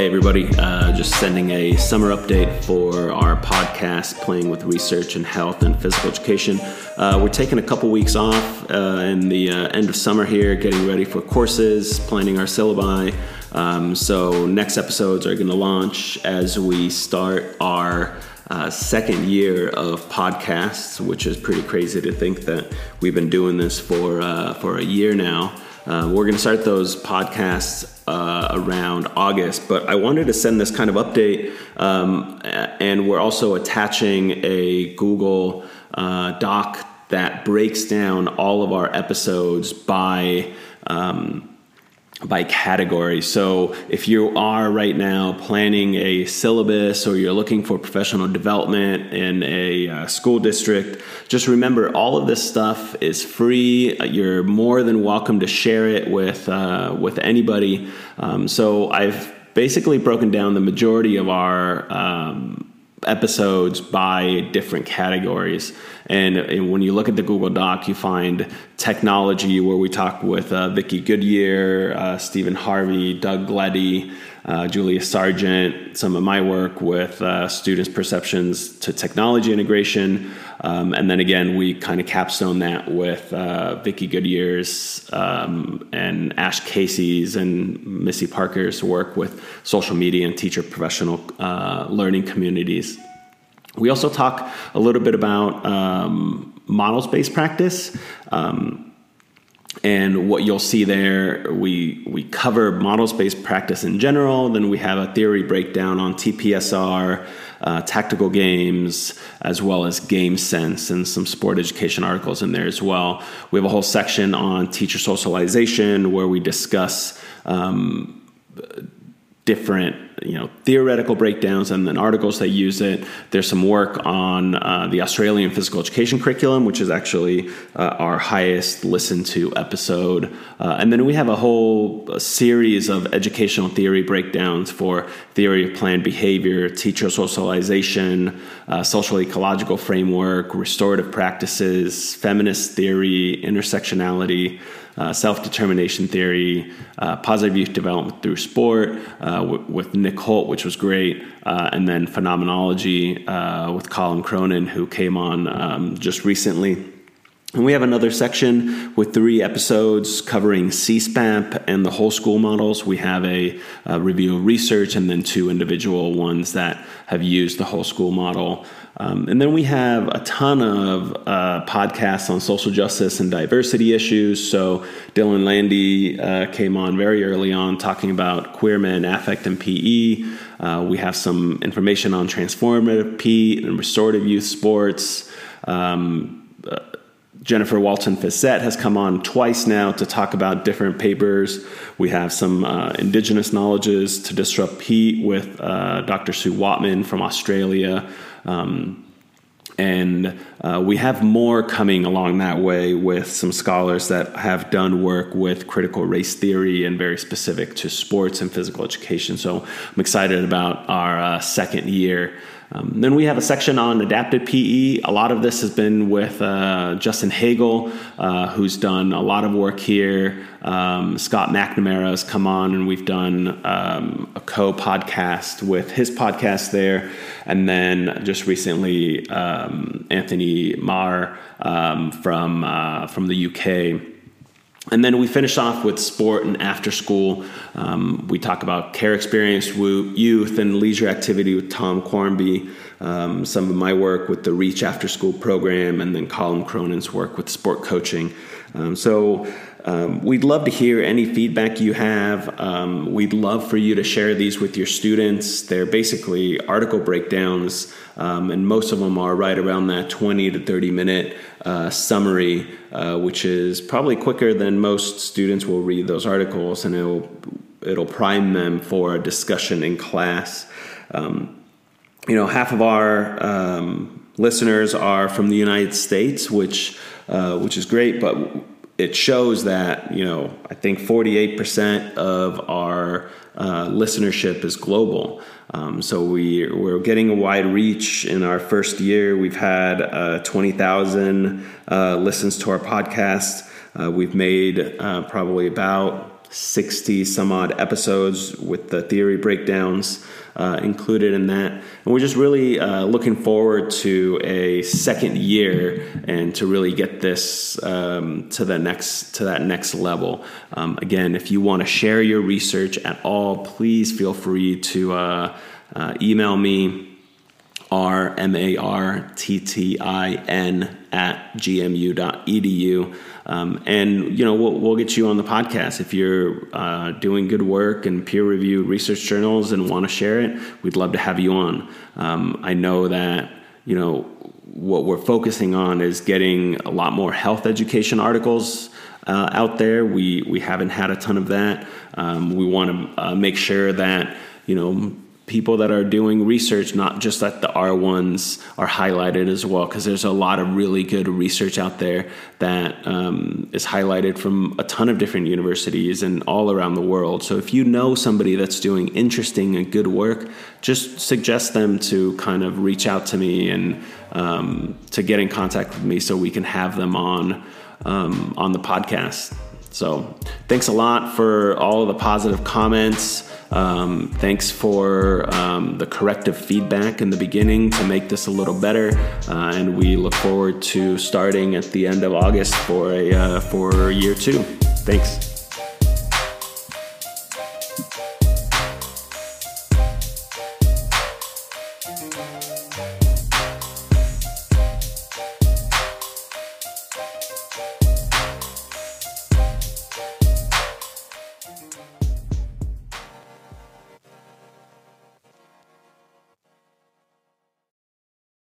Hey, everybody. Uh, just sending a summer update for our podcast, Playing with Research in Health and Physical Education. Uh, we're taking a couple weeks off uh, in the uh, end of summer here, getting ready for courses, planning our syllabi. Um, so, next episodes are going to launch as we start our uh, second year of podcasts, which is pretty crazy to think that we've been doing this for, uh, for a year now. Uh, we're going to start those podcasts uh, around August, but I wanted to send this kind of update, um, and we're also attaching a Google uh, Doc that breaks down all of our episodes by. Um, by category. So if you are right now planning a syllabus or you're looking for professional development in a uh, school district, just remember all of this stuff is free. You're more than welcome to share it with uh, with anybody. Um, so I've basically broken down the majority of our um, episodes by different categories. And, and, when you look at the Google Doc, you find technology, where we talk with uh, Vicki Goodyear, uh, Stephen Harvey, Doug Gleddie, uh, Julia Sargent, some of my work with uh, students' perceptions to technology integration. Um, and then again, we kind of capstone that with uh, Vicki Goodyear's um, and Ash Casey's and Missy Parker's work with social media and teacher professional uh, learning communities. We also talk a little bit about um, based practice. Um, and what you'll see there, we we cover models based practice in general. Then we have a theory breakdown on TPSR, uh, tactical games, as well as game sense, and some sport education articles in there as well. We have a whole section on teacher socialization where we discuss. Um, different you know theoretical breakdowns and then articles that use it. There's some work on uh, the Australian physical education curriculum, which is actually uh, our highest listened to episode. Uh, and then we have a whole series of educational theory breakdowns for theory of planned behavior, teacher socialization, uh, social ecological framework, restorative practices, feminist theory, intersectionality uh, self determination theory, uh, positive youth development through sport w- with Nick Holt, which was great, uh, and then phenomenology uh, with Colin Cronin, who came on um, just recently. And we have another section with three episodes covering CSPAP and the whole school models. We have a, a, review of research and then two individual ones that have used the whole school model. Um, and then we have a ton of uh, podcasts on social justice and diversity issues. So Dillon Landi uh, came on very early on talking about queer men, affect, and PE. Uh, we have some information on transformative PE and restorative youth sports. Um, uh, Jennifer Walton Fisette has come on twice now to talk about different papers. We have some uh, indigenous knowledges to disrupt heat with uh, Dr. Sue Whatman from Australia. Um, and uh, we have more coming along that way with some scholars that have done work with critical race theory and very specific to sports and physical education. So I'm excited about our uh, second year um, then we have a section on adapted PE. A lot of this has been with uh, Justin Haegele, uh, who's done a lot of work here. Um, Scott McNamara has come on, and we've done um, a co podcast with his podcast there. And then just recently, um, Anthony Maher um, from, uh, from the UK and then we finish off with sport and after school. Um, we talk about care experience, youth, and leisure activity with Tom Quarmby. Um, some of my work with the Reach After School program, and then Colin Cronin's work with sport coaching. Um, so um, we'd love to hear any feedback you have. Um, we'd love for you to share these with your students. They're basically article breakdowns, um, and most of them are right around that 20 to 30 minute uh, summary, uh, which is probably quicker than most students will read those articles, and it'll it'll prime them for a discussion in class. Um, you know, half of our um, listeners are from the United States, which uh, which is great, but it shows that you know I think 48% of our uh, listenership is global. Um, so we we're getting a wide reach. In our first year, we've had uh, 20,000 uh, listens to our podcast. Uh, we've made uh, probably about 60 some odd episodes with the theory breakdowns uh, included in that. And we're just really uh, looking forward to a second year and to really get this um, to the next to that next level. Um, again, if you want to share your research at all, please feel free to uh, uh email me r m a r t t i n at gmu.edu. Um, and you know we'll, we'll, get you on the podcast if you're uh, doing good work in peer reviewed research journals and want to share it. We'd love to have you on. Um, I know that you know what we're focusing on is getting a lot more health education articles uh, out there. We we haven't had a ton of that. Um, we want to uh, make sure that you know people that are doing research, not just that the R1s are highlighted as well, because there's a lot of really good research out there that um, is highlighted from a ton of different universities and all around the world. So if you know somebody that's doing interesting and good work, just suggest them to kind of reach out to me and um, to get in contact with me so we can have them on um, on the podcast. So thanks a lot for all the positive comments. Um, thanks for um, the corrective feedback in the beginning to make this a little better, uh, and we look forward to starting at the end of August for a uh, for year two. Thanks.